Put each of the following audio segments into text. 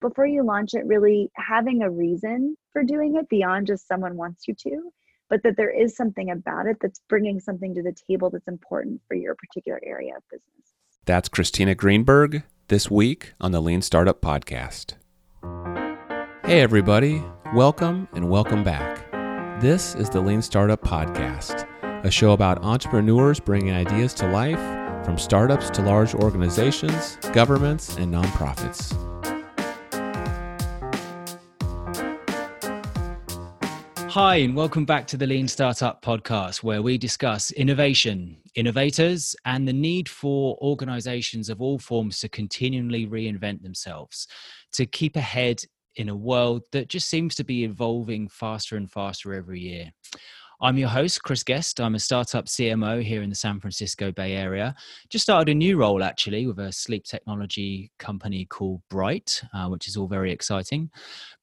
before you launch it, really having a reason for doing it beyond just someone wants you to, but that there is something about it that's bringing something to the table that's important for your particular area of business. That's Christina Greenberg this week on the Lean Startup Podcast. Hey, everybody, welcome and welcome back. This is the Lean Startup Podcast, a show about entrepreneurs bringing ideas to life from startups to large organizations, governments, and nonprofits. Hi, and welcome back to the Lean Startup Podcast, where we discuss innovation, innovators, and the need for organizations of all forms to continually reinvent themselves, to keep ahead in a world that just seems to be evolving faster and faster every year. I'm your host, Chris Guest. I'm a startup CMO here in the San Francisco Bay Area. Just started a new role actually with a sleep technology company called Bright, uh, which is all very exciting.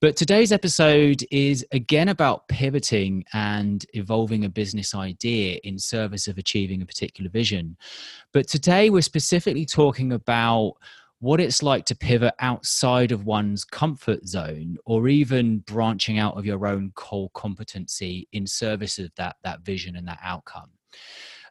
But today's episode is again about pivoting and evolving a business idea in service of achieving a particular vision. But today we're specifically talking about what it's like to pivot outside of one's comfort zone or even branching out of your own core competency in service of that that vision and that outcome.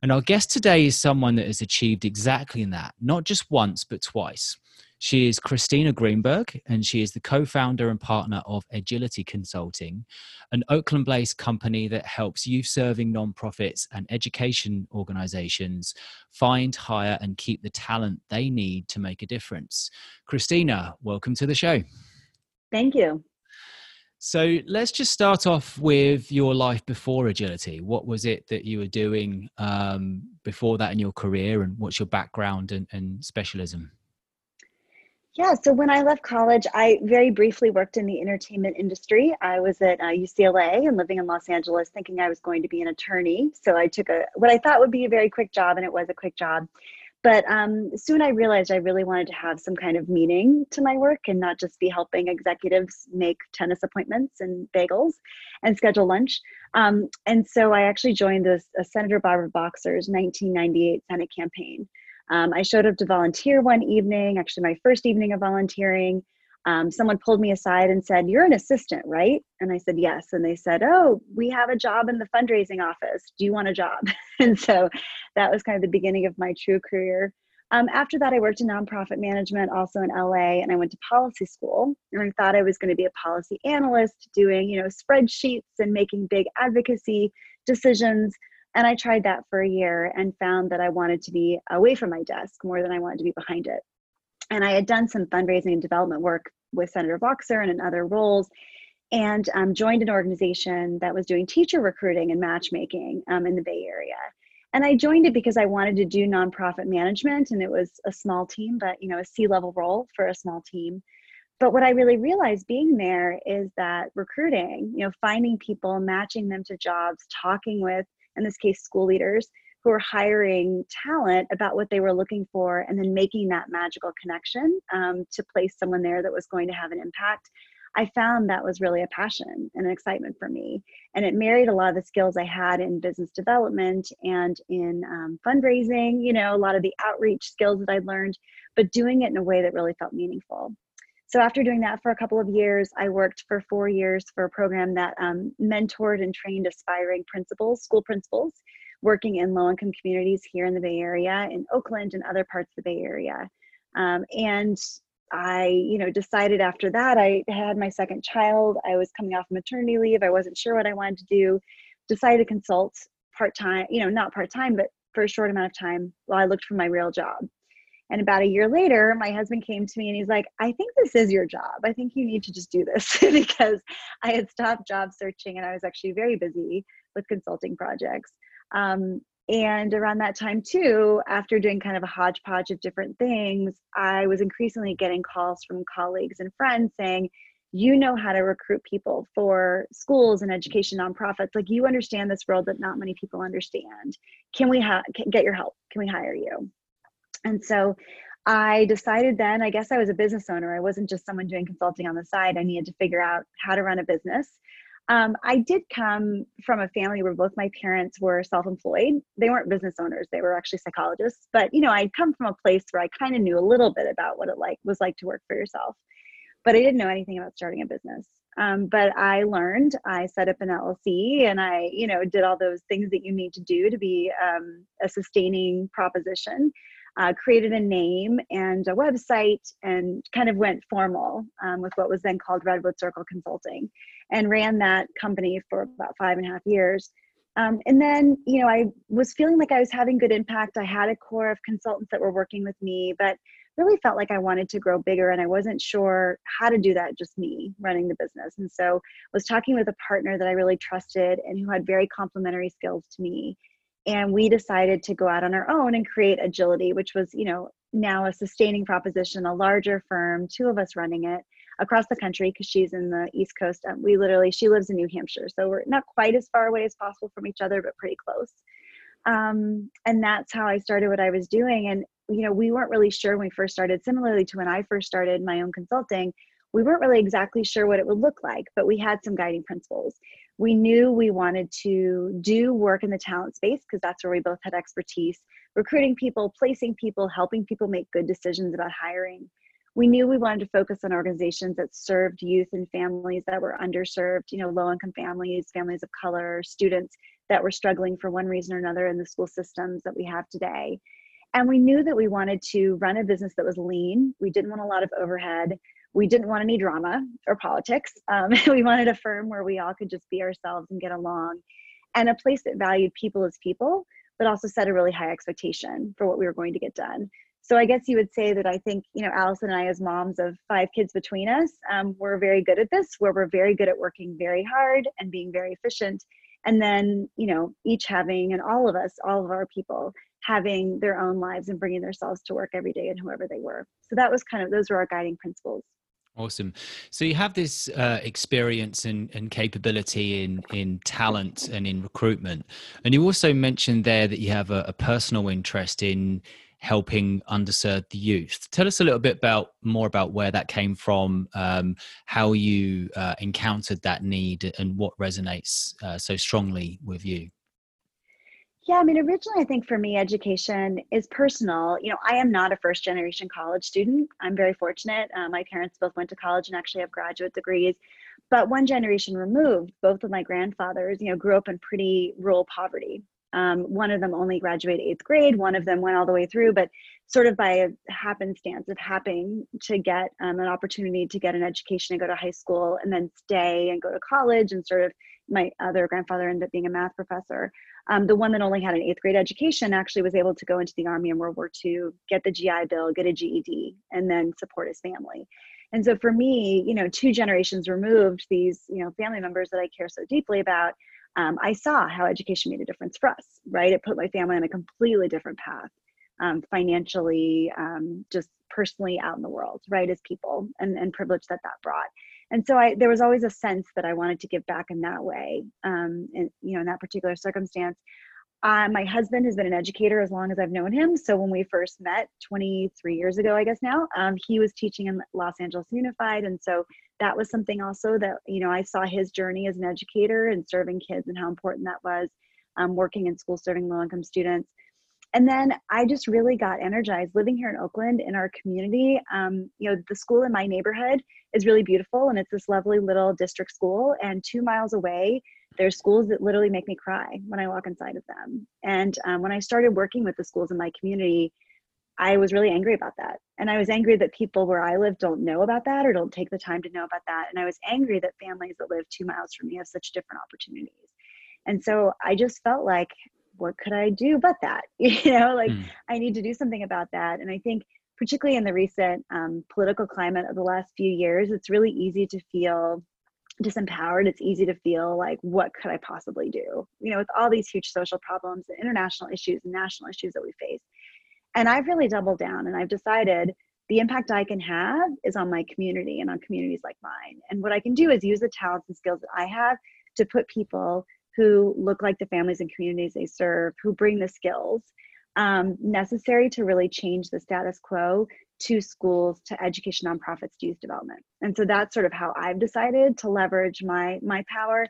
And our guest today is someone that has achieved exactly that not just once but twice she is Christina Greenberg, and she is the co founder and partner of Agility Consulting, an Oakland based company that helps youth serving nonprofits and education organizations find, hire, and keep the talent they need to make a difference. Christina, welcome to the show. Thank you. So let's just start off with your life before agility. What was it that you were doing um, before that in your career, and what's your background and, and specialism? Yeah, so when I left college, I very briefly worked in the entertainment industry. I was at uh, UCLA and living in Los Angeles, thinking I was going to be an attorney. So I took a what I thought would be a very quick job, and it was a quick job. But um, soon I realized I really wanted to have some kind of meaning to my work and not just be helping executives make tennis appointments and bagels and schedule lunch. Um, and so I actually joined this Senator Barbara Boxer's 1998 Senate campaign. Um, I showed up to volunteer one evening, actually, my first evening of volunteering. Um, someone pulled me aside and said, You're an assistant, right? And I said, Yes. And they said, Oh, we have a job in the fundraising office. Do you want a job? and so that was kind of the beginning of my true career. Um, after that, I worked in nonprofit management also in LA, and I went to policy school. And I thought I was going to be a policy analyst, doing you know spreadsheets and making big advocacy decisions. And I tried that for a year and found that I wanted to be away from my desk more than I wanted to be behind it. And I had done some fundraising and development work with Senator Boxer and in other roles, and um, joined an organization that was doing teacher recruiting and matchmaking um, in the Bay Area. And I joined it because I wanted to do nonprofit management, and it was a small team, but you know, a C-level role for a small team. But what I really realized being there is that recruiting, you know, finding people, matching them to jobs, talking with in this case, school leaders who were hiring talent about what they were looking for and then making that magical connection um, to place someone there that was going to have an impact. I found that was really a passion and an excitement for me. And it married a lot of the skills I had in business development and in um, fundraising, you know, a lot of the outreach skills that I'd learned, but doing it in a way that really felt meaningful. So after doing that for a couple of years, I worked for four years for a program that um, mentored and trained aspiring principals, school principals, working in low-income communities here in the Bay Area, in Oakland and other parts of the Bay Area. Um, and I, you know, decided after that I had my second child. I was coming off maternity leave. I wasn't sure what I wanted to do. Decided to consult part time, you know, not part time, but for a short amount of time while I looked for my real job. And about a year later, my husband came to me and he's like, I think this is your job. I think you need to just do this because I had stopped job searching and I was actually very busy with consulting projects. Um, and around that time, too, after doing kind of a hodgepodge of different things, I was increasingly getting calls from colleagues and friends saying, you know how to recruit people for schools and education nonprofits like you understand this world that not many people understand can we ha- get your help can we hire you and so I decided then, I guess I was a business owner. I wasn't just someone doing consulting on the side. I needed to figure out how to run a business. Um, I did come from a family where both my parents were self-employed. They weren't business owners; they were actually psychologists. But you know, I'd come from a place where I kind of knew a little bit about what it like was like to work for yourself. but I didn't know anything about starting a business. Um, but I learned, I set up an LLC and I, you know, did all those things that you need to do to be um, a sustaining proposition. Uh, created a name and a website and kind of went formal um, with what was then called Redwood Circle Consulting and ran that company for about five and a half years. Um, and then, you know, I was feeling like I was having good impact. I had a core of consultants that were working with me, but really felt like I wanted to grow bigger and I wasn't sure how to do that just me running the business. And so was talking with a partner that I really trusted and who had very complementary skills to me. And we decided to go out on our own and create Agility, which was, you know, now a sustaining proposition, a larger firm, two of us running it across the country because she's in the East Coast. Um, we literally, she lives in New Hampshire. So we're not quite as far away as possible from each other, but pretty close. Um, and that's how I started what I was doing. And you know, we weren't really sure when we first started, similarly to when I first started my own consulting, we weren't really exactly sure what it would look like, but we had some guiding principles. We knew we wanted to do work in the talent space because that's where we both had expertise recruiting people, placing people, helping people make good decisions about hiring. We knew we wanted to focus on organizations that served youth and families that were underserved, you know, low income families, families of color, students that were struggling for one reason or another in the school systems that we have today. And we knew that we wanted to run a business that was lean. We didn't want a lot of overhead. We didn't want any drama or politics. Um, we wanted a firm where we all could just be ourselves and get along, and a place that valued people as people, but also set a really high expectation for what we were going to get done. So I guess you would say that I think, you know, Allison and I, as moms of five kids between us, um, we're very good at this, where we're very good at working very hard and being very efficient. And then, you know, each having, and all of us, all of our people having their own lives and bringing themselves to work every day and whoever they were. So that was kind of, those were our guiding principles. Awesome. So you have this uh, experience and, and capability in in talent and in recruitment, and you also mentioned there that you have a, a personal interest in helping underserved youth. Tell us a little bit about more about where that came from, um, how you uh, encountered that need, and what resonates uh, so strongly with you. Yeah, I mean, originally, I think for me, education is personal. You know, I am not a first generation college student. I'm very fortunate. Uh, my parents both went to college and actually have graduate degrees. But one generation removed, both of my grandfathers, you know, grew up in pretty rural poverty. Um, one of them only graduated eighth grade, one of them went all the way through, but sort of by a happenstance of happening to get um, an opportunity to get an education and go to high school and then stay and go to college and sort of my other grandfather ended up being a math professor. Um, the one that only had an eighth grade education actually was able to go into the army in World War II, get the GI Bill, get a GED, and then support his family. And so for me, you know, two generations removed, these you know family members that I care so deeply about, um, I saw how education made a difference for us. Right, it put my family on a completely different path, um, financially, um, just personally out in the world, right, as people, and and privilege that that brought and so I there was always a sense that I wanted to give back in that way, um, and you know, in that particular circumstance. Uh, my husband has been an educator as long as I've known him. So when we first met 23 years ago, I guess now, um, he was teaching in Los Angeles Unified, and so that was something also that you know I saw his journey as an educator and serving kids and how important that was. Um, working in schools serving low income students and then I just really got energized living here in Oakland in our community. Um, you know, the school in my neighborhood is really beautiful and it's this lovely little district school. And two miles away, there's schools that literally make me cry when I walk inside of them. And um, when I started working with the schools in my community, I was really angry about that. And I was angry that people where I live don't know about that or don't take the time to know about that. And I was angry that families that live two miles from me have such different opportunities. And so I just felt like what could I do but that? You know, like mm. I need to do something about that. And I think, particularly in the recent um, political climate of the last few years, it's really easy to feel disempowered. It's easy to feel like, what could I possibly do? You know, with all these huge social problems and international issues and national issues that we face. And I've really doubled down and I've decided the impact I can have is on my community and on communities like mine. And what I can do is use the talents and skills that I have to put people who look like the families and communities they serve, who bring the skills um, necessary to really change the status quo to schools, to education nonprofits, to youth development. And so that's sort of how I've decided to leverage my my power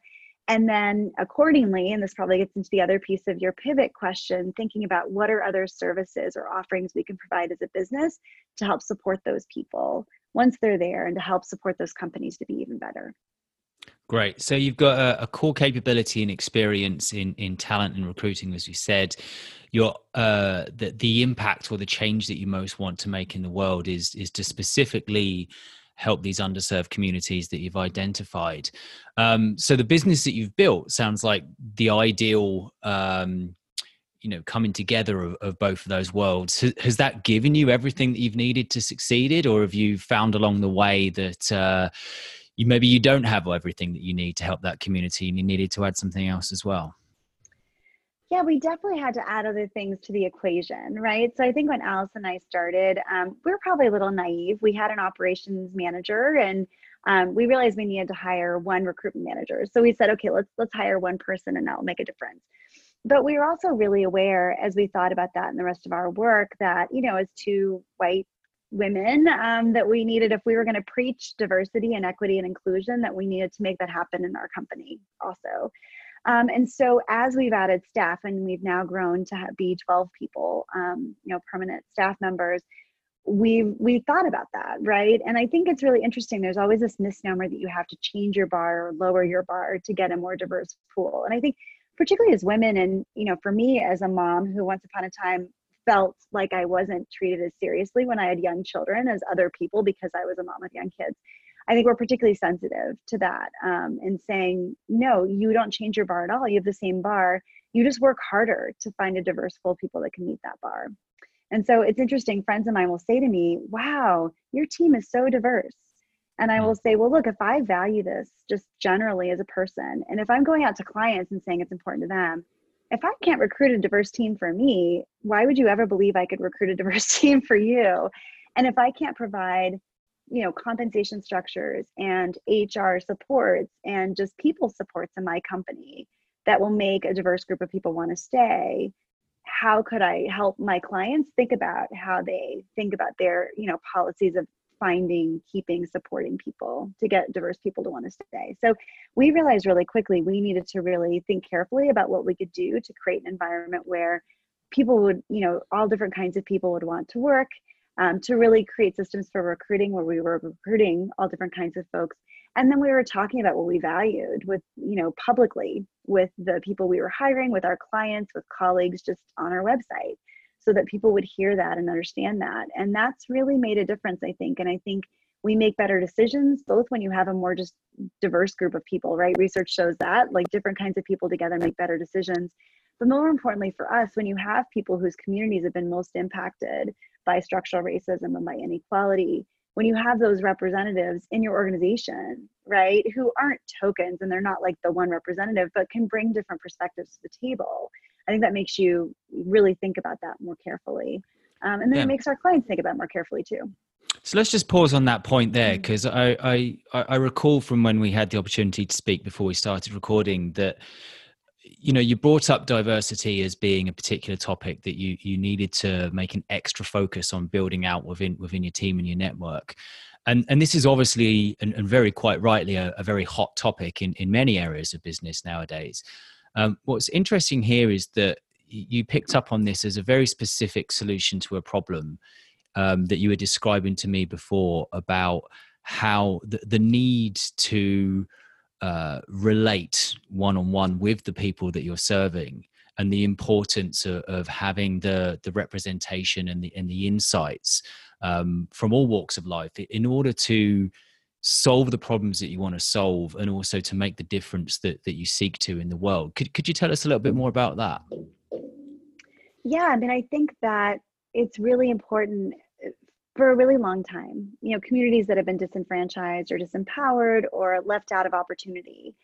and then accordingly and this probably gets into the other piece of your pivot question thinking about what are other services or offerings we can provide as a business to help support those people once they're there and to help support those companies to be even better Great. So you've got a, a, core capability and experience in in talent and recruiting, as you said. Your uh, the the impact or the change that you most want to make in the world is is to specifically help these underserved communities that you've identified. Um, so the business that you've built sounds like the ideal. Um, you know coming together of, of, both of those worlds has, has, that given you everything that you've needed to succeed it or have you found along the way that uh, you maybe you don't have everything that you need to help that community and you needed to add something else as well. Yeah we definitely had to add other things to the equation right? So i think when alice and i started um, we were probably a little naive. We had an operations manager and um, we realized we needed to hire one recruitment manager. So we said okay let's let's hire one person and that will make a difference. But we were also really aware as we thought about that and the rest of our work that you know as two white women um, that we needed if we were going to preach diversity and equity and inclusion that we needed to make that happen in our company also. Um, and so as we've added staff and we've now grown to be 12 people um, you know permanent staff members we we thought about that right? And i think it's really interesting. There's always this misnomer that you have to change your bar or lower your bar to get a more diverse pool. And i think particularly as women and you know for me as a mom who once upon a time felt like I wasn't treated as seriously when I had young children as other people because I was a mom with young kids. I think we're particularly sensitive to that um, and saying, no, you don't change your bar at all. You have the same bar. You just work harder to find a diverse pool of people that can meet that bar. And so it's interesting. Friends of mine will say to me, wow, your team is so diverse. And I will say, well, look, if I value this just generally as a person, and if I'm going out to clients and saying it's important to them, if I can't recruit a diverse team for me, why would you ever believe I could recruit a diverse team for you? And if I can't provide, you know, compensation structures and HR supports and just people supports in my company that will make a diverse group of people want to stay, how could I help my clients think about how they think about their, you know, policies of finding, keeping, supporting people to get diverse people to want to stay. So we realized really quickly we needed to really think carefully about what we could do to create an environment where people would, you know, all different kinds of people would want to work. Um, to really create systems for recruiting where we were recruiting all different kinds of folks and then we were talking about what we valued with you know publicly with the people we were hiring with our clients with colleagues just on our website so that people would hear that and understand that. And that's really made a difference, I think. And I think we make better decisions both when you have a more just diverse group of people, right? Research shows that like different kinds of people together make better decisions. But more importantly for us, when you have people whose communities have been most impacted by structural racism and by inequality, when you have those representatives in your organization, right, who aren't tokens and they're not like the one representative, but can bring different perspectives to the table, I think that makes you really think about that more carefully. Um, and then yeah. it makes our clients think about it more carefully too. So let's just pause on that point there, because mm-hmm. I, I I recall from when we had the opportunity to speak before we started recording that you know you brought up diversity as being a particular topic that you you needed to make an extra focus on building out within within your team and your network and and this is obviously and, and very quite rightly a, a, very hot topic in in many areas of business nowadays um, what's interesting here is that you picked up on this as a very specific solution to a problem um, that you were describing to me before about how the, the need to uh, relate one on one with the people that you're serving and the importance of, of, having the the representation and the and the insights um, from all walks of life in order to solve the problems that you want to solve and also to make the difference that, that you seek to in the world. Could, could you tell us a little bit more about that? Yeah, I mean, I think that it's really important uh, for a really long time. You know, communities that have been disenfranchised or disempowered or left out of opportunity.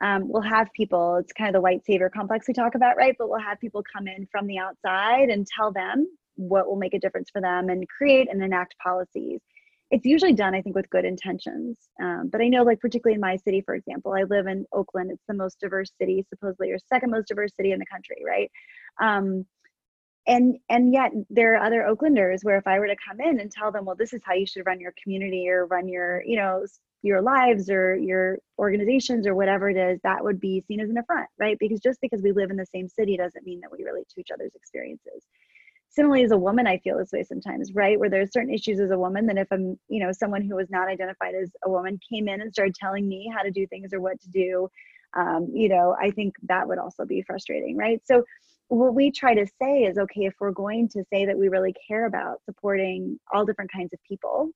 Um, we'll have people, it's kind of the white savior complex we talk about, right? But we'll have people come in from the outside and tell them what will make a difference for them and create and enact policies it's usually done i think with good intentions um, but i know like particularly in my city for example i live in oakland it's the most diverse city supposedly or second most diverse city in the country right um, and and yet there are other oaklanders where if i were to come in and tell them well this is how you should run your community or run your you know your lives or your organizations or whatever it is, that would be seen as an affront, right? Because just because we live in the same city doesn't mean that we relate to each other's experiences. Similarly, as a woman, I feel this way sometimes, right? Where there's certain issues as a woman that if I'm, you know, someone who was not identified as a woman came in and started telling me how to do things or what to do, um, you know, I think that would also be frustrating, right? So what we try to say is okay if we're going to say that we really care about supporting all different kinds of people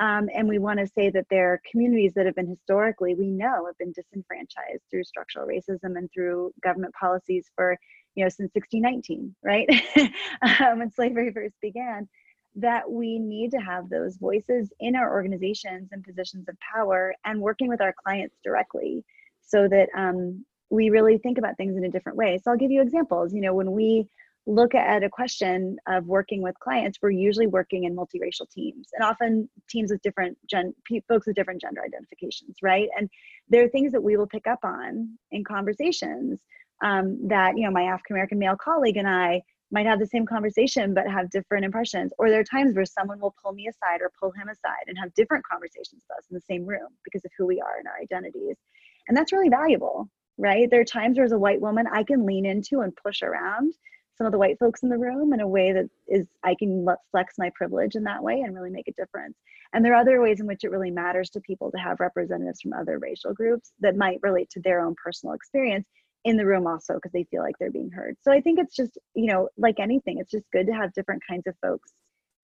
um, and we want to say that there are communities that have been historically we know have been disenfranchised through structural racism and through government policies for you know since 1619 right um, when slavery first began that we need to have those voices in our organizations and positions of power and working with our clients directly so that um, we really think about things in a different way. So I'll give you examples. You know, when we look at a question of working with clients, we're usually working in multiracial teams and often teams with different gen folks with different gender identifications, right? And there are things that we will pick up on in conversations um, that, you know, my African American male colleague and I might have the same conversation but have different impressions. Or there are times where someone will pull me aside or pull him aside and have different conversations with us in the same room because of who we are and our identities. And that's really valuable right? There are times where as a white woman, I can lean into and push around some of the white folks in the room in a way that is I can flex my privilege in that way and really make a difference. And there are other ways in which it really matters to people to have representatives from other racial groups that might relate to their own personal experience in the room also because they feel like they're being heard. So I think it's just, you know, like anything, it's just good to have different kinds of folks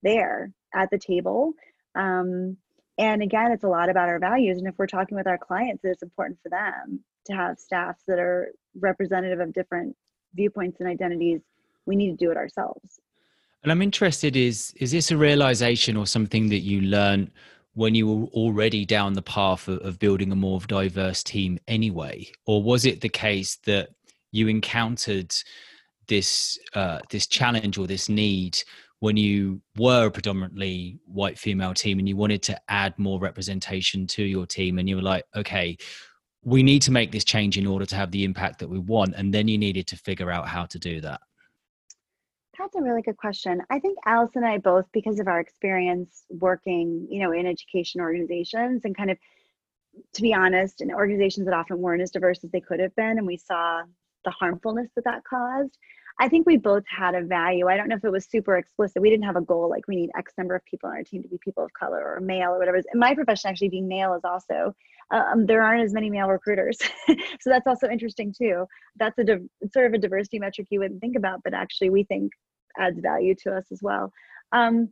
there at the table. Um, and again, it's a lot about our values. And if we're talking with our clients, it's important for them to have staffs that are representative of different viewpoints and identities we need to do it ourselves and i'm interested is is this a realization or something that you learned when you were already down the path of, of building a more diverse team anyway? Or was it the case that you encountered this uh, this challenge or this need when you were a predominantly white female team and you wanted to add more representation to your team and you were like okay we need to make this change in order to have the impact that we want and then you needed to figure out how to do that that's a really good question i think alice and i both because of our experience working you know in education organizations and kind of to be honest in organizations that often weren't as diverse as they could have been and we saw the harmfulness that that caused I think we both had a value. I don't know if it was super explicit. We didn't have a goal like we need X number of people on our team to be people of color or male or whatever. In my profession, actually, being male is also um, there aren't as many male recruiters, so that's also interesting too. That's a div- sort of a diversity metric you wouldn't think about, but actually we think adds value to us as well. Um,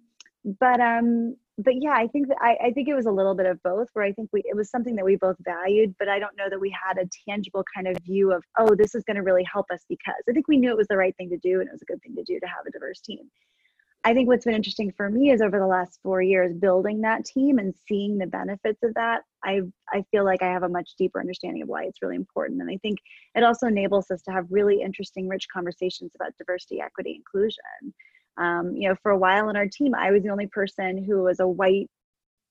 but um, but yeah, I think that I, I think it was a little bit of both where I think we it was something that we both valued, but I don't know that we had a tangible kind of view of, oh, this is going to really help us because I think we knew it was the right thing to do and it was a good thing to do to have a diverse team. I think what's been interesting for me is over the last four years building that team and seeing the benefits of that. I I feel like I have a much deeper understanding of why it's really important, and I think it also enables us to have really interesting, rich conversations about diversity, equity, inclusion um, you know, for a while in our team, I was the only person who was a white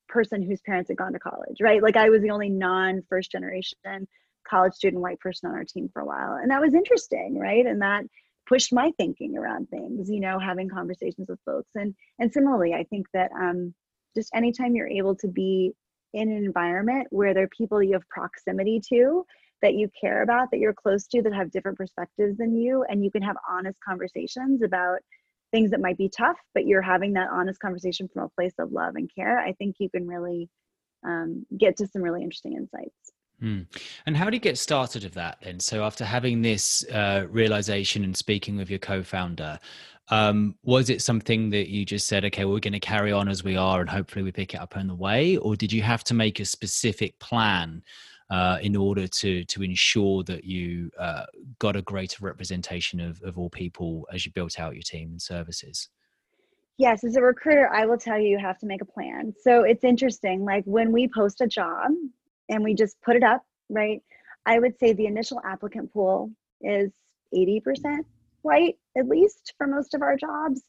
person whose parents had gone to college, right? Like I was the only non first generation college student white person on our team for a while. And that was interesting, right? And that pushed my thinking around things, you know, having conversations with folks. And and similarly, I think that um, just anytime you're able to be in an environment where there are people you have proximity to that you care about, that you're close to, that have different perspectives than you, and you can have honest conversations about things that might be tough, but you're having that honest conversation from a place of love and care, I think you can really um, get to some really interesting insights. Mm. And how do you get started of that then? So after having this uh, realization and speaking with your co-founder, um, was it something that you just said, okay, we're going to carry on as we are, and hopefully we pick it up on the way, or did you have to make a specific plan uh, in order to to ensure that you uh, got a greater representation of, of all people as you built out your team and services? Yes, as a recruiter, I will tell you, you have to make a plan. So it's interesting. Like when we post a job and we just put it up, right? I would say the initial applicant pool is 80% white, at least for most of our jobs.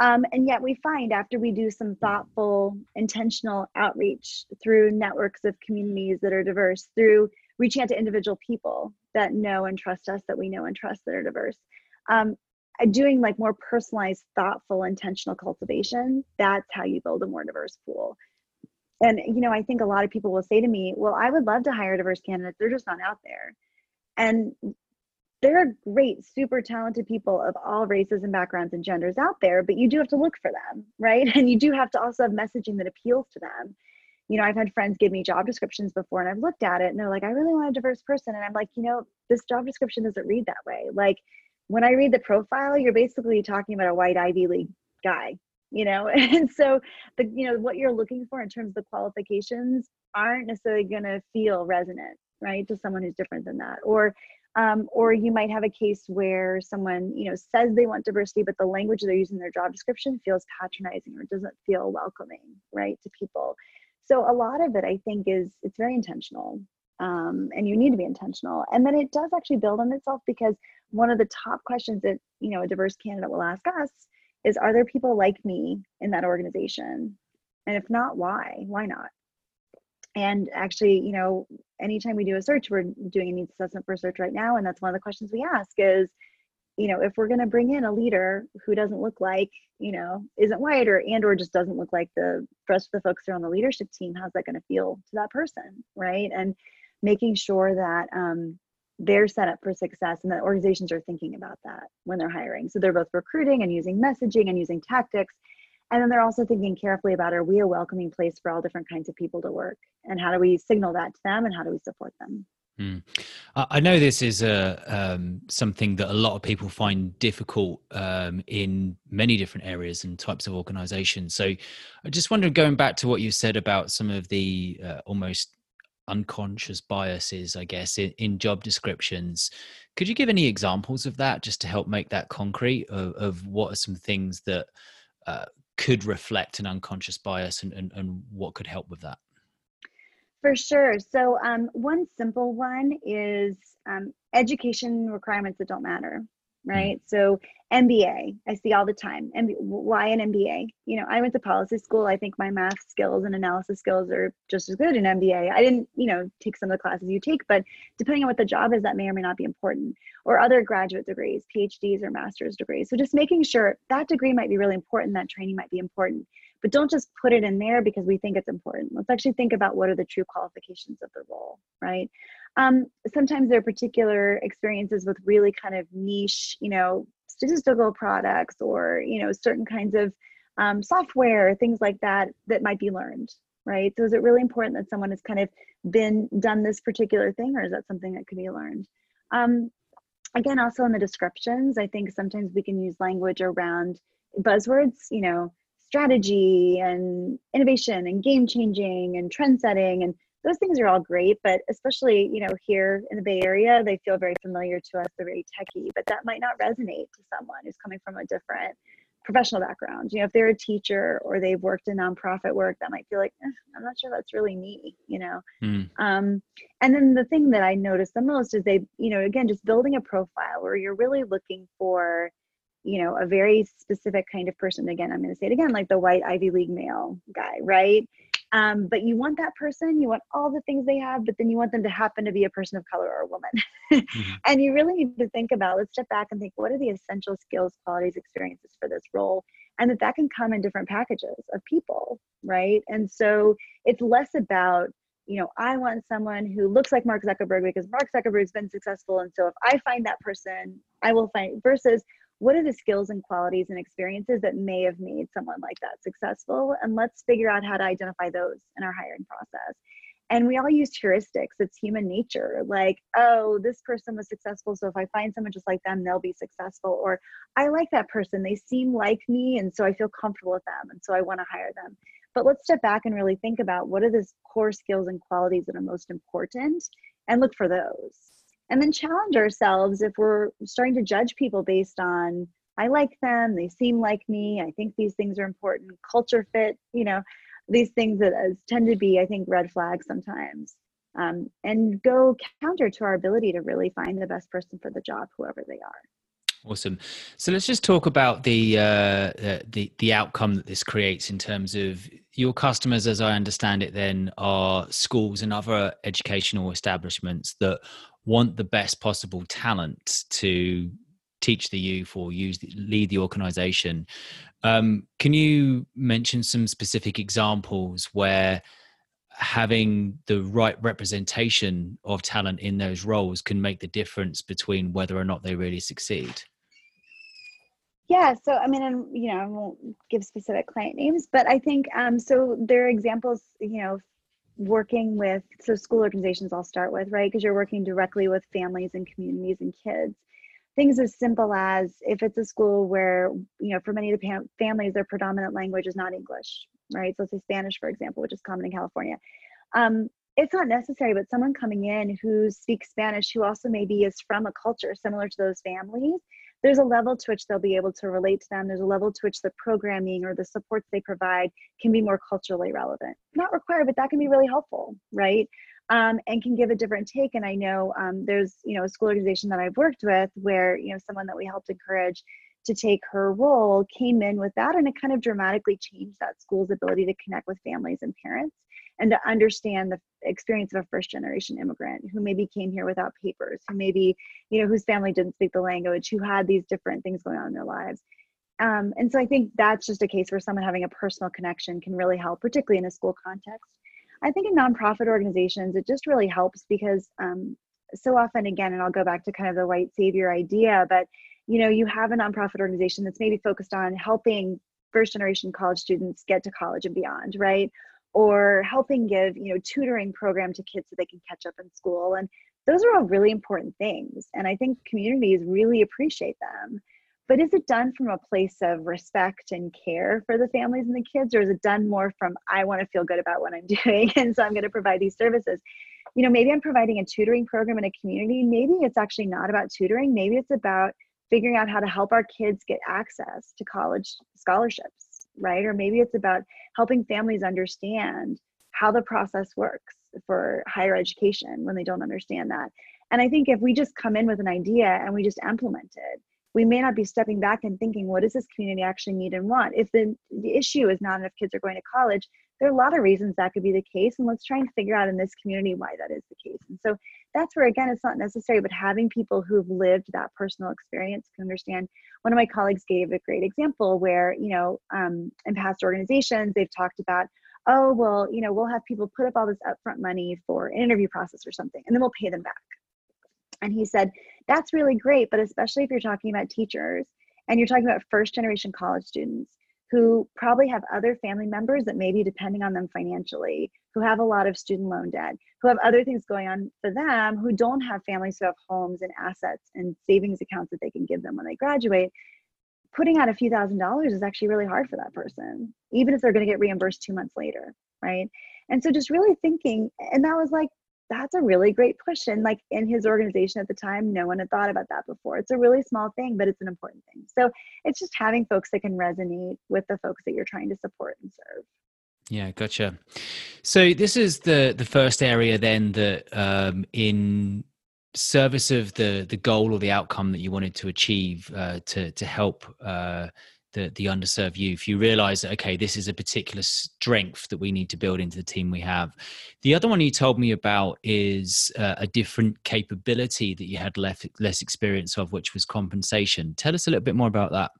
Um, and yet we find after we do some thoughtful, intentional outreach through networks of communities that are diverse, through reaching out to individual people that know and trust us, that we know and trust that are diverse, um, doing like more personalized, thoughtful, intentional cultivation, that's how you build a more diverse pool. And you know i think a lot of people will say to me well i would love to hire diverse candidates. They're just not out there. And there are great super talented people of all races and backgrounds and genders out there but you do have to look for them right? And you do have to also have messaging that appeals to them. You know i've had friends give me job descriptions before and i've looked at it and they're like i really want a diverse person. And i'm like you know this job description doesn't read that way. Like when i read the profile you're basically talking about a white ivy league guy you know and so the you know what you're looking for in terms of the qualifications aren't necessarily going to feel resonant right to someone who's different than that. Or um, or you might have a case where someone you know says they want diversity but the language they're using in their job description feels patronizing or doesn't feel welcoming right to people. So a lot of it i think is it's very intentional um, and you need to be intentional. And then it does actually build on itself because one of the top questions that you know a diverse candidate will ask us is are there people like me in that organization? And if not why? Why not? And actually you know anytime we do a search we're doing a needs assessment for search right now and that's one of the questions we ask is you know if we're going to bring in a leader who doesn't look like you know isn't white or and or just doesn't look like the rest of the folks who are on the leadership team how's that going to feel to that person right? And making sure that um, they're set up for success and that organizations are thinking about that when they're hiring. So they're both recruiting and using messaging and using tactics. And then they're also thinking carefully about are we a welcoming place for all different kinds of people to work? And how do we signal that to them and how do we support them? Mm. I know this is a um, something that a lot of people find difficult um, in many different areas and types of organizations. So I just wondered, going back to what you said about some of the uh, almost unconscious biases, I guess, in, in, job descriptions. Could you give any examples of that just to help make that concrete of, of what are some things that uh, could reflect an unconscious bias and, and, and what could help with that? For sure. So, um, one simple one is um, education requirements that don't matter. Mm. right? Mm. So MBA, I see all the time. And why an MBA? You know, I went to policy school. I think my math skills and analysis skills are just as good in MBA. I didn't, you know, take some of the classes you take, but depending on what the job is, that may or may not be important. Or other graduate degrees, PhDs or master's degrees. So just making sure that degree might be really important, that training might be important but don't just put it in there because we think it's important. Let's actually think about what are the true qualifications of the role, right? Um, sometimes there are particular experiences with really kind of niche, you know, statistical products or, you know, certain kinds of um, software, things like that, that might be learned, right? So is it really important that someone has kind of been done this particular thing or is that something that could be learned? Um, again, also in the descriptions, I think sometimes we can use language around buzzwords, you know, strategy and innovation and game changing and trend setting and those things are all great but especially you know here in the bay area they feel very familiar to us they're very techy but that might not resonate to someone who's coming from a different professional background you know if they're a teacher or they've worked in nonprofit work that might feel like eh, i'm not sure that's really me you know mm. um, and then the thing that i notice the most is they you know again just building a profile where you're really looking for you know, a very specific kind of person. Again, I'm going to say it again, like the white Ivy League male guy, right? Um, but you want that person, you want all the things they have, but then you want them to happen to be a person of color or a woman. mm-hmm. And you really need to think about, let's step back and think, what are the essential skills, qualities, experiences for this role? And that that can come in different packages of people, right? And so it's less about, you know, I want someone who looks like Mark Zuckerberg because Mark Zuckerberg's been successful. And so if I find that person, I will find versus what are the skills and qualities and experiences that may have made someone like that successful? And let's figure out how to identify those in our hiring process. And we all use heuristics. It's human nature. Like oh this person was successful so if i find someone just like them they'll be successful. Or i like that person. They seem like me and so i feel comfortable with them and so i want to hire them. But let's step back and really think about what are the core skills and qualities that are most important and look for those and then challenge ourselves if we're starting to judge people based on i like them they seem like me i think these things are important culture fit you know these things that tend to be i think red flags sometimes um, and go counter to our ability to really find the best person for the job whoever they are Awesome. So let's just talk about the uh, the the outcome that this creates in terms of your customers, as I understand it. Then are schools and other educational establishments that want the best possible talent to teach the youth or use lead the organization. Um, can you mention some specific examples where having the right representation of talent in those roles can make the difference between whether or not they really succeed yeah so i mean and you know i won't give specific client names but i think um so there are examples you know working with so school organizations i'll start with right? Because you're working directly with families and communities and kids. Things as simple as if it's a school where you know for many of the families their predominant language is not english right? So let's say spanish for example which is common in california. Um, it's not necessary but someone coming in who speaks spanish who also maybe is from a culture similar to those families there's a level to which they'll be able to relate to them. There's a level to which the programming or the supports they provide can be more culturally relevant. Not required, but that can be really helpful, right? Um, and can give a different take. And I know um, there's, you know, a school organization that I've worked with where, you know, someone that we helped encourage to take her role came in with that and it kind of dramatically changed that school's ability to connect with families and parents and to understand the experience of a first generation immigrant who maybe came here without papers who maybe you know whose family didn't speak the language who had these different things going on in their lives. Um, and so i think that's just a case where someone having a personal connection can really help particularly in a school context. I think in nonprofit organizations it just really helps because um, so often again and i'll go back to kind of the white savior idea but you know you have a nonprofit organization that's maybe focused on helping first generation college students get to college and beyond right or helping give you know tutoring program to kids so they can catch up in school and those are all really important things and i think communities really appreciate them. But is it done from a place of respect and care for the families and the kids or is it done more from i want to feel good about what i'm doing and so i'm going to provide these services? You know maybe i'm providing a tutoring program in a community maybe it's actually not about tutoring maybe it's about figuring out how to help our kids get access to college scholarships right? Or maybe it's about helping families understand how the process works for higher education when they don't understand that. And I think if we just come in with an idea and we just implement it, we may not be stepping back and thinking, what does this community actually need and want? If the, the issue is not enough kids are going to college, there are a lot of reasons that could be the case. And let's try and figure out in this community why that is the case. And so that's where, again, it's not necessary, but having people who've lived that personal experience can understand. One of my colleagues gave a great example where, you know, um, in past organizations, they've talked about, oh, well, you know, we'll have people put up all this upfront money for an interview process or something, and then we'll pay them back. And he said, that's really great, but especially if you're talking about teachers and you're talking about first generation college students who probably have other family members that may be depending on them financially, who have a lot of student loan debt, who have other things going on for them, who don't have families who have homes and assets and savings accounts that they can give them when they graduate. Putting out a few thousand dollars is actually really hard for that person, even if they're going to get reimbursed two months later, right? And so just really thinking, and that was like that's a really great push. And like in his organization at the time, no one had thought about that before. It's a really small thing, but it's an important thing. So it's just having folks that can resonate with the folks that you're trying to support and serve. Yeah, gotcha. So this is the the first area then that um, in service of the the goal or the outcome that you wanted to achieve uh, to to help uh, the the underserved youth you realize that okay this is a particular strength that we need to build into the team we have. The other one you told me about is uh, a different capability that you had less less experience of which was compensation. Tell us a little bit more about that.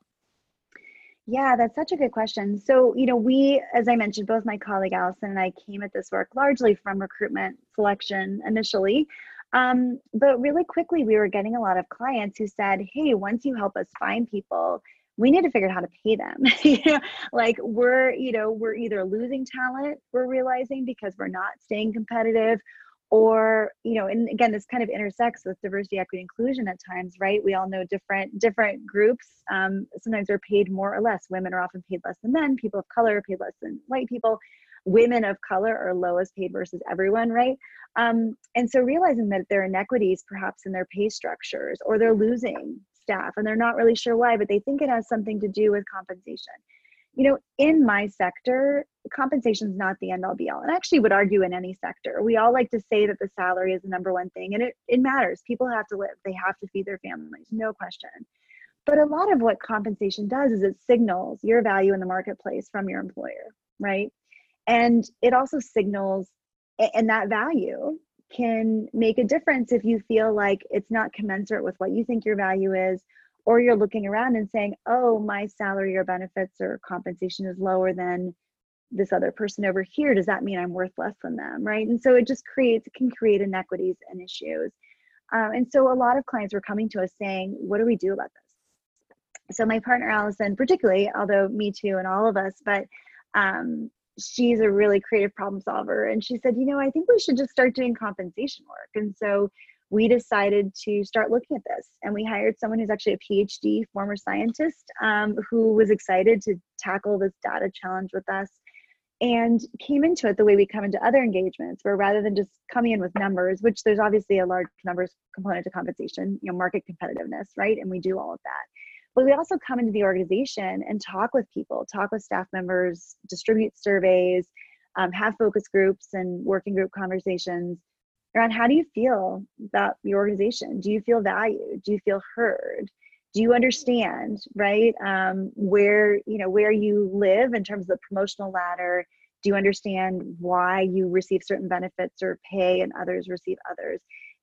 Yeah that's such a good question. So you know we as i mentioned both my colleague allison and i came at this work largely from recruitment selection initially. Um, but really quickly we were getting a lot of clients who said hey once you help us find people we need to figure out how to pay them. You know like we're you know we're either losing talent we're realizing because we're not staying competitive or you know and again this kind of intersects with diversity equity inclusion at times right? We all know different different groups. Um, sometimes are paid more or less. Women are often paid less than men. People of color are paid less than white people. Women of color are lowest paid versus everyone right? Um, and so realizing that there are inequities perhaps in their pay structures or they're losing staff and they're not really sure why, but they think it has something to do with compensation. You know, in my sector, compensation is not the end all be all. And I actually would argue in any sector. We all like to say that the salary is the number one thing, and it, it matters. People have to live, they have to feed their families, no question. But a lot of what compensation does is it signals your value in the marketplace from your employer, right? And it also signals, and that value can make a difference if you feel like it's not commensurate with what you think your value is or you're looking around and saying oh my salary or benefits or compensation is lower than this other person over here. Does that mean i'm worth less than them? Right? And so it just creates can create inequities and issues. Um, and so a lot of clients were coming to us saying what do we do about this? So my partner allison particularly although me too and all of us but um, she's a really creative problem solver. And she said you know i think we should just start doing compensation work. And so we decided to start looking at this. And we hired someone who's actually a phd former scientist um, who was excited to tackle this data challenge with us and came into it the way we come into other engagements where rather than just coming in with numbers which there's obviously a large numbers component to compensation you know market competitiveness right? And we do all of that but we also come into the organization and talk with people talk with staff members distribute surveys um, have focus groups and working group conversations around how do you feel about your organization? Do you feel valued? Do you feel heard? Do you understand right um, where you know where you live in terms of the promotional ladder? Do you understand why you receive certain benefits or pay and others receive others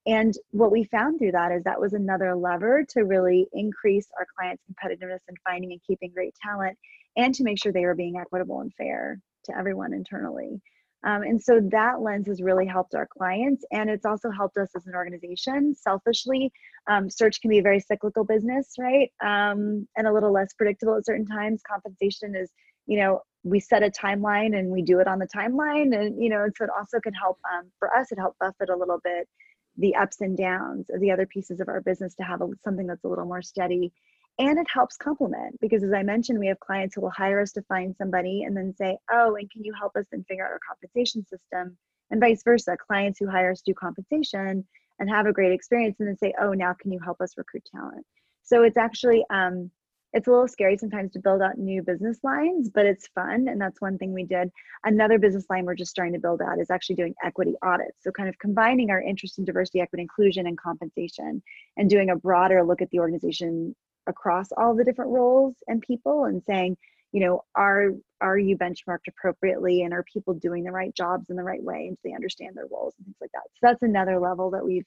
and what we found through that is that was another lever to really increase our clients competitiveness in finding and keeping great talent and to make sure they were being equitable and fair to everyone internally um, and so that lens has really helped our clients, and it's also helped us as an organization. Selfishly, um, search can be a very cyclical business, right? Um, and a little less predictable at certain times. Compensation is, you know, we set a timeline and we do it on the timeline, and you know, and so it also can help um, for us. It helped buffet a little bit the ups and downs of the other pieces of our business to have a, something that's a little more steady. And it helps complement because as i mentioned we have clients who will hire us to find somebody and then say oh and can you help us then figure out our compensation system? And vice versa clients who hire us do compensation and have a great experience and then say oh now can you help us recruit talent? So it's actually um, it's a little scary sometimes to build out new business lines but it's fun and that's one thing we did. Another business line we're just starting to build out is actually doing equity audits so kind of combining our interest in diversity equity inclusion and compensation and doing a broader look at the organization across all the different roles and people and saying you know are are you benchmarked appropriately and are people doing the right jobs in the right way and do they understand their roles? and things like that. So that's another level that we've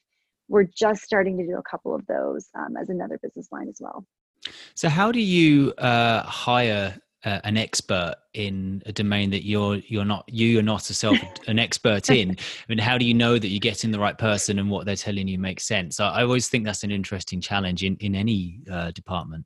we're just starting to do a couple of those um, as another business line as well so how do you uh, hire uh, an expert in a domain that you're you're not you are not a self an expert in? I mean how do you know that you're getting the right person and what they're telling you makes sense? I, I always think that's an interesting challenge in in any uh, department.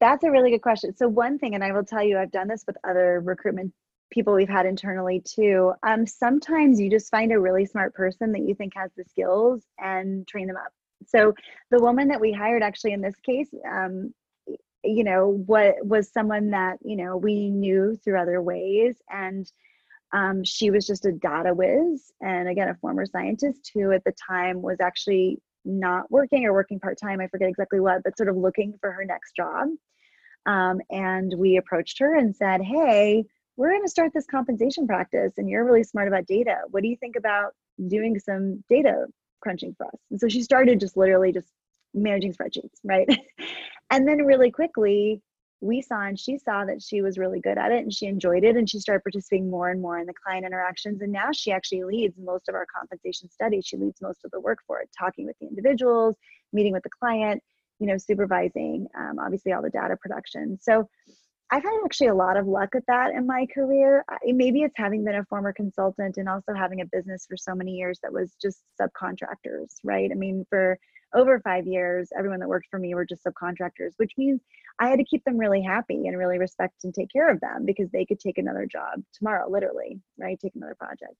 That's a really good question. So one thing and i will tell you i've done this with other recruitment people we've had internally too um, sometimes you just find a really smart person that you think has the skills and train them up so the woman that we hired actually in this case um, you know what was someone that you know we knew through other ways and um, she was just a data whiz and again a former scientist who at the time was actually not working or working part-time i forget exactly what but sort of looking for her next job. Um, and we approached her and said hey we're going to start this compensation practice and you're really smart about data. What do you think about doing some data crunching for us. And so she started just literally just managing spreadsheets, right? and then really quickly, we saw and she saw that she was really good at it and she enjoyed it and she started participating more and more in the client interactions. And now she actually leads most of our compensation studies. She leads most of the work for it talking with the individuals meeting with the client you know supervising um, obviously all the data production. So i've had actually a lot of luck at that in my career maybe it's having been a former consultant and also having a business for so many years that was just subcontractors right i mean for over five years, everyone that worked for me were just subcontractors, which means I had to keep them really happy and really respect and take care of them because they could take another job tomorrow, literally, right? Take another project.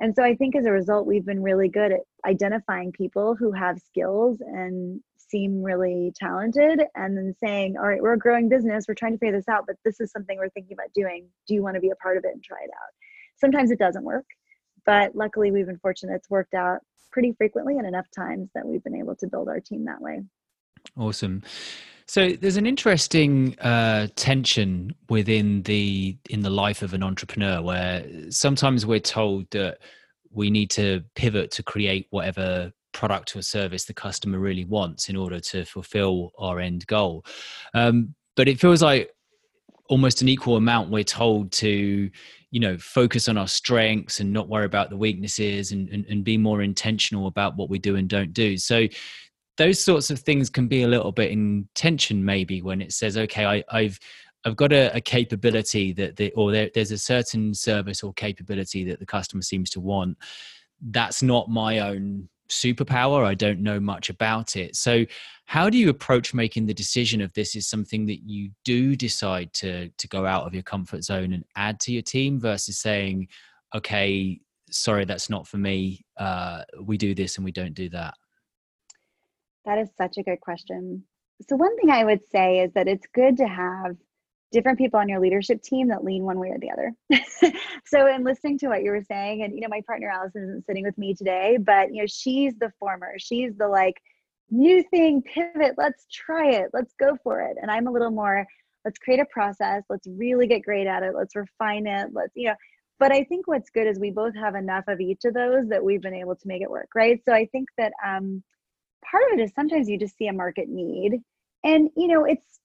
And so I think as a result, we've been really good at identifying people who have skills and seem really talented and then saying, all right, we're a growing business. We're trying to figure this out, but this is something we're thinking about doing. Do you want to be a part of it and try it out? Sometimes it doesn't work, but luckily we've been fortunate. It's worked out pretty frequently and enough times that we've been able to build our team that way. Awesome. So there's an interesting uh, tension within the in the life of an entrepreneur where sometimes we're told that we need to pivot to create whatever product or service the customer really wants in order to fulfill our end goal. Um, but it feels like almost an equal amount we're told to you know focus on our strengths and not worry about the weaknesses and, and, and be more intentional about what we do and don't do so those sorts of things can be a little bit in tension maybe when it says okay I, i've I've got a, a capability that the, or there, there's a certain service or capability that the customer seems to want. That's not my own superpower. I don't know much about it. So, how do you approach making the decision of this is something that you do decide to to go out of your comfort zone and add to your team versus saying, okay, sorry, that's not for me. Uh, we do this and we don't do that. That is such a good question. So, one thing I would say is that it's good to have different people on your leadership team that lean one way or the other. so in listening to what you were saying, and you know, my partner Allison isn't sitting with me today, but you know, she's the former. She's the like new thing, pivot, let's try it, let's go for it. And I'm a little more, let's create a process, let's really get great at it, let's refine it, let's, you know. But I think what's good is we both have enough of each of those that we've been able to make it work, right? So I think that um part of it is sometimes you just see a market need. And you know, it's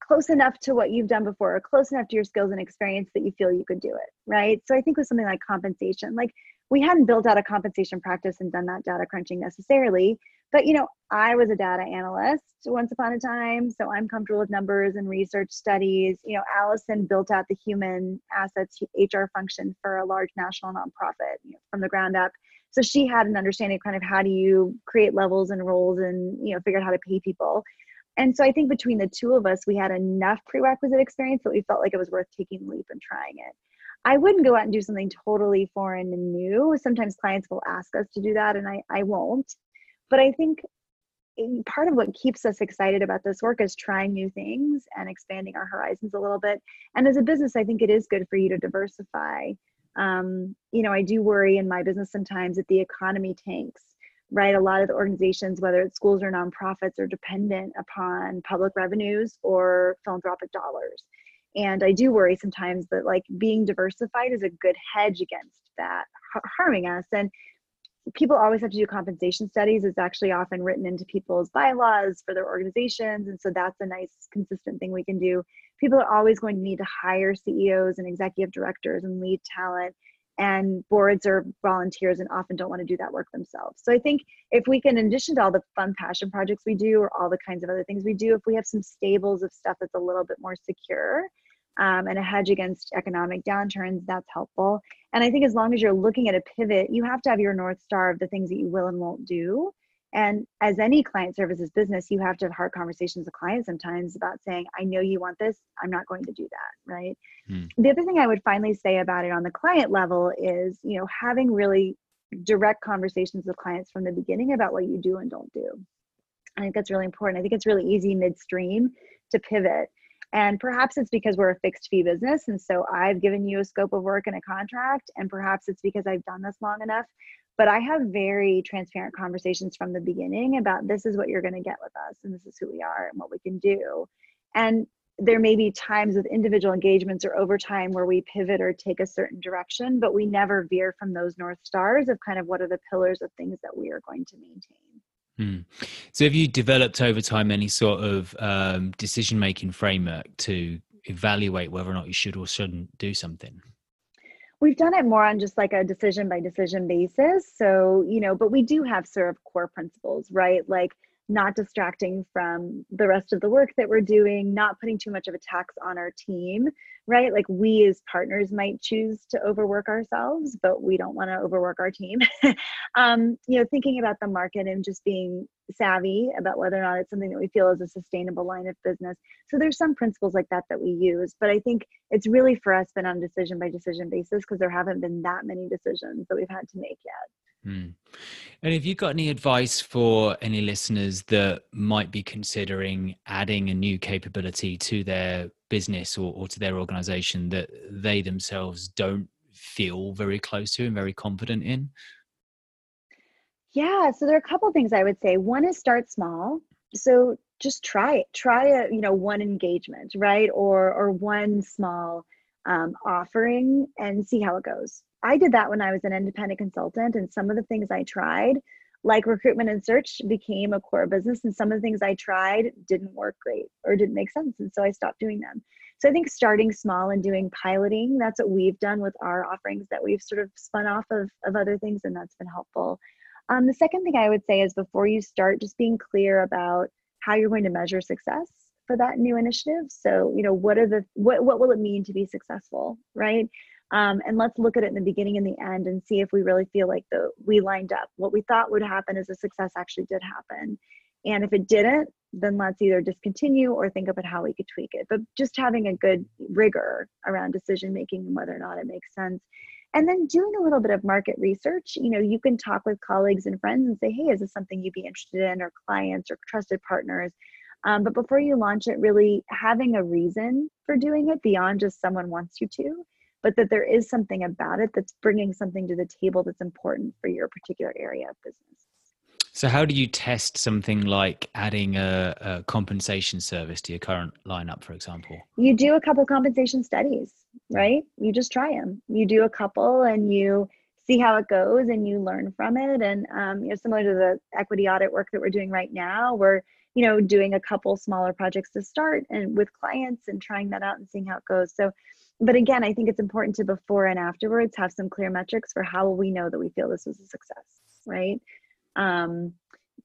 close enough to what you've done before or close enough to your skills and experience that you feel you could do it right? So i think with something like compensation like we hadn't built out a compensation practice and done that data crunching necessarily but you know i was a data analyst once upon a time so i'm comfortable with numbers and research studies. You know allison built out the human assets hr function for a large national nonprofit you know, from the ground up. So she had an understanding of kind of how do you create levels and roles and you know figure out how to pay people and so I think between the two of us, we had enough prerequisite experience that we felt like it was worth taking the leap and trying it. I wouldn't go out and do something totally foreign and new. Sometimes clients will ask us to do that, and I, I won't. But I think part of what keeps us excited about this work is trying new things and expanding our horizons a little bit. And as a business, I think it is good for you to diversify. Um, you know, I do worry in my business sometimes that the economy tanks right? A lot of the organizations, whether it's schools or nonprofits, are dependent upon public revenues or philanthropic dollars. And I do worry sometimes that like being diversified is a good hedge against that harming us. And people always have to do compensation studies. It's actually often written into people's bylaws for their organizations. And so that's a nice, consistent thing we can do. People are always going to need to hire CEOs and executive directors and lead talent and boards are volunteers and often don't want to do that work themselves. So I think if we can, in addition to all the fun passion projects we do or all the kinds of other things we do, if we have some stables of stuff that's a little bit more secure um, and a hedge against economic downturns, that's helpful. And I think as long as you're looking at a pivot, you have to have your North Star of the things that you will and won't do. And as any client services business, you have to have hard conversations with clients sometimes about saying, I know you want this, I'm not going to do that, right? Hmm. The other thing I would finally say about it on the client level is, you know, having really direct conversations with clients from the beginning about what you do and don't do. I think that's really important. I think it's really easy midstream to pivot. And perhaps it's because we're a fixed fee business. And so I've given you a scope of work and a contract. And perhaps it's because I've done this long enough but I have very transparent conversations from the beginning about this is what you're going to get with us and this is who we are and what we can do. And there may be times with individual engagements or over time where we pivot or take a certain direction, but we never veer from those North Stars of kind of what are the pillars of things that we are going to maintain. Hmm. So, have you developed over time any sort of um, decision making framework to evaluate whether or not you should or shouldn't do something? We've done it more on just like a decision by decision basis so you know but we do have sort of core principles right? Like not distracting from the rest of the work that we're doing, not putting too much of a tax on our team, right? Like we as partners might choose to overwork ourselves, but we don't want to overwork our team. um, you know, thinking about the market and just being savvy about whether or not it's something that we feel is a sustainable line of business. So there's some principles like that that we use, but I think it's really for us been on decision by decision basis because there haven't been that many decisions that we've had to make yet. Mm. And have you got any advice for any listeners that might be considering adding a new capability to their business or, or to their organization that they themselves don't feel very close to and very confident in? Yeah, so there are a couple things I would say. One is start small. So just try it. Try a, you know, one engagement, right? Or or one small um, offering and see how it goes. I did that when I was an independent consultant, and some of the things I tried, like recruitment and search, became a core business, and some of the things I tried didn't work great or didn't make sense, and so I stopped doing them. So I think starting small and doing piloting, that's what we've done with our offerings that we've sort of spun off of, of other things, and that's been helpful. Um, the second thing I would say is before you start, just being clear about how you're going to measure success for that new initiative. So, you know, what are the what what will it mean to be successful, right? Um, and let's look at it in the beginning and the end and see if we really feel like the we lined up. What we thought would happen as a success actually did happen. And if it didn't, then let's either discontinue or think about how we could tweak it. But just having a good rigor around decision making and whether or not it makes sense. And then doing a little bit of market research. You know, you can talk with colleagues and friends and say, hey, is this something you'd be interested in, or clients or trusted partners? Um, but before you launch it, really having a reason for doing it beyond just someone wants you to, but that there is something about it that's bringing something to the table that's important for your particular area of business. So, how do you test something like adding a, a, compensation service to your current lineup, for example? You do a couple compensation studies, right? You just try them. You do a couple and you see how it goes and you learn from it. And, um, you know, similar to the equity audit work that we're doing right now, we're, you know, doing a couple smaller projects to start and with clients and trying that out and seeing how it goes. So, but again, I think it's important to before and afterwards have some clear metrics for how will we know that we feel this was a success, right? um,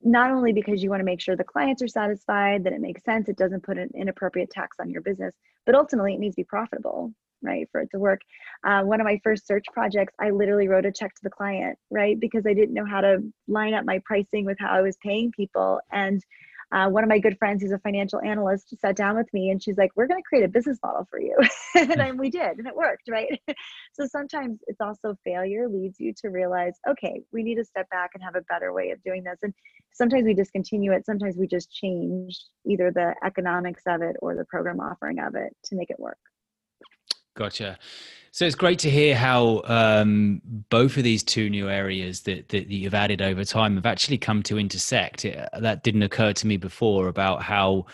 not only because you want to make sure the clients are satisfied, that it makes sense, it doesn't put an inappropriate tax on your business, but ultimately it needs to be profitable, right, for it to work. Uh, one of my first search projects, I literally wrote a check to the client, right, because I didn't know how to line up my pricing with how I was paying people. And uh, one of my good friends who's a financial analyst sat down with me and she's like we're going to create a business model for you. And we did and it worked right? So sometimes it's also failure leads you to realize okay we need to step back and have a better way of doing this. And sometimes we discontinue it sometimes we just change either the economics of it or the program offering of it to make it work Gotcha. So it's great to hear how um, both of these two new areas that, that you've added over time have actually come to intersect. It, that didn't occur to me before about how,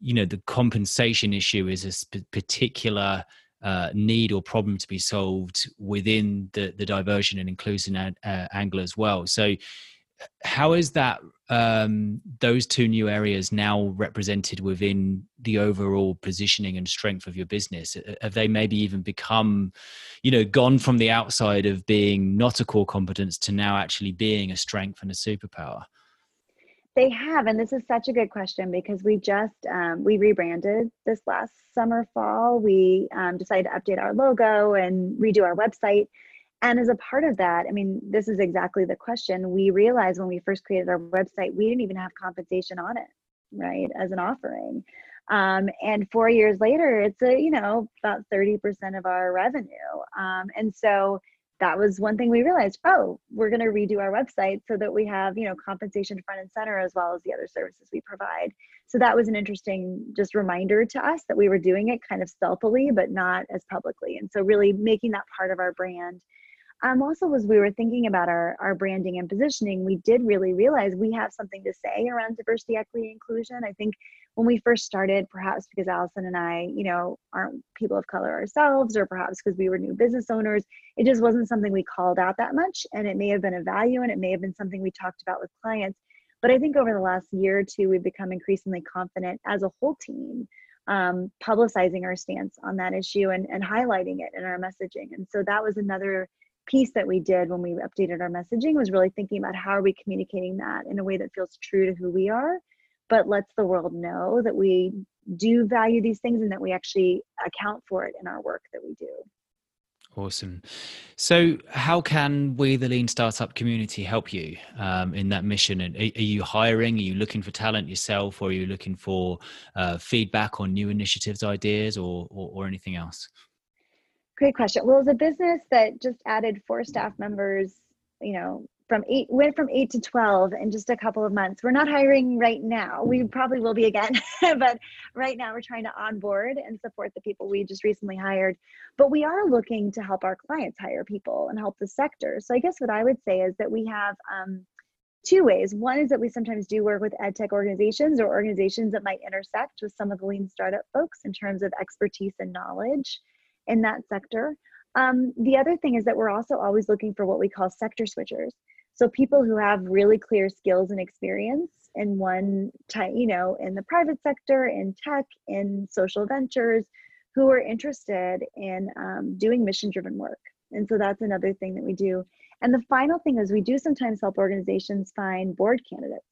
you know, the compensation issue is a sp- particular uh, need or problem to be solved within the, the diversion and inclusion uh, angle as well. So how is that um, those two new areas now represented within the overall positioning and strength of your business? Have they maybe even become you know gone from the outside of being not a core competence to now actually being a strength and a superpower? They have and this is such a good question because we just um, we rebranded this last summer fall. We um, decided to update our logo and redo our website and as a part of that, I mean, this is exactly the question. We realized when we first created our website, we didn't even have compensation on it, right, as an offering. Um, and four years later, it's a, you know, about 30% of our revenue. Um, and so that was one thing we realized oh we're going to redo our website so that we have you know compensation front and center as well as the other services we provide so that was an interesting just reminder to us that we were doing it kind of stealthily but not as publicly and so really making that part of our brand um, also as we were thinking about our, our branding and positioning we did really realize we have something to say around diversity equity inclusion. I think when we first started perhaps because allison and i you know aren't people of color ourselves or perhaps because we were new business owners it just wasn't something we called out that much and it may have been a value and it may have been something we talked about with clients. But i think over the last year or two we've become increasingly confident as a whole team um, publicizing our stance on that issue and, and highlighting it in our messaging. And so that was another piece that we did when we updated our messaging was really thinking about how are we communicating that in a way that feels true to who we are but lets the world know that we do value these things and that we actually account for it in our work that we do. Awesome. So how can we the lean startup community help you um, in that mission? And are, you hiring? Are you looking for talent yourself or are you looking for uh, feedback on new initiatives ideas or, or, or anything else Great question. Well, as a business that just added four staff members, you know, from eight went from eight to 12 in just a couple of months. We're not hiring right now. We probably will be again, but right now we're trying to onboard and support the people we just recently hired. But we are looking to help our clients hire people and help the sector. So I guess what I would say is that we have um, two ways. One is that we sometimes do work with ed tech organizations or organizations that might intersect with some of the lean startup folks in terms of expertise and knowledge in that sector. Um, the other thing is that we're also always looking for what we call sector switchers. So people who have really clear skills and experience in one you know, in the private sector, in tech, in social ventures, who are interested in um, doing mission driven work. And so that's another thing that we do. And the final thing is we do sometimes help organizations find board candidates.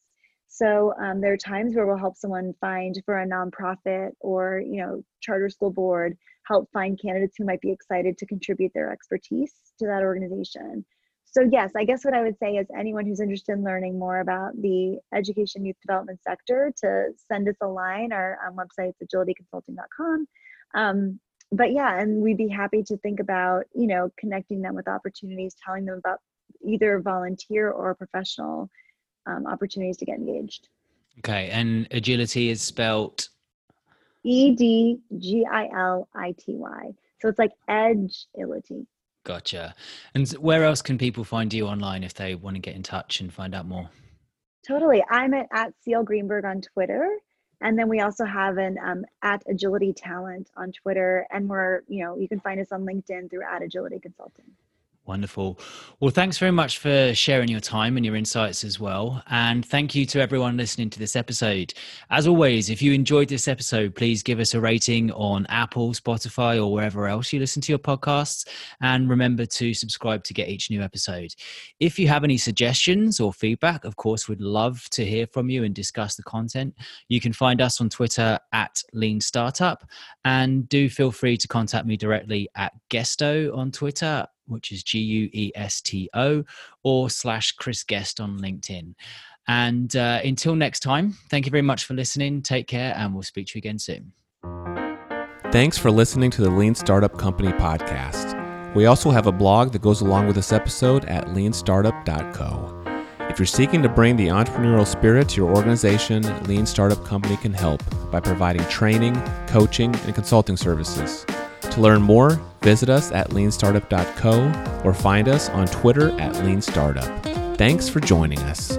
So um, there are times where we'll help someone find for a nonprofit or you know charter school board help find candidates who might be excited to contribute their expertise to that organization. So yes, I guess what I would say is anyone who's interested in learning more about the education youth development sector to send us a line. Our um, website's edgilityconsulting.com. Um, but yeah, and we'd be happy to think about you know connecting them with opportunities, telling them about either volunteer or professional um, opportunities to get engaged. Okay, and Edgility is spelled E D G I L I T Y. So it's like edge ility. Gotcha. And where else can people find you online if they want to get in touch and find out more? Totally. I'm at, at CL Greenberg on Twitter. And then we also have an um, at Edgility Talent on Twitter. And we're, you know, you can find us on LinkedIn through at Edgility Consulting. Wonderful. Well, thanks very much for sharing your time and your insights as well. And thank you to everyone listening to this episode. As always, if you enjoyed this episode, please give us a rating on Apple, Spotify, or wherever else you listen to your podcasts. And remember to subscribe to get each new episode. If you have any suggestions or feedback, of course, we'd love to hear from you and discuss the content. You can find us on Twitter at Lean Startup. And do feel free to contact me directly at Guesto on Twitter which is G U E S T O, or slash Chris Guest on LinkedIn. And uh, until next time, thank you very much for listening. Take care, and we'll speak to you again soon. Thanks for listening to the Lean Startup Company podcast. We also have a blog that goes along with this episode at leanstartup.co. If you're seeking to bring the entrepreneurial spirit to your organization, Lean Startup Company can help by providing training, coaching, and consulting services. To learn more, visit us at leanstartup.co or find us on Twitter at leanstartup. Thanks for joining us.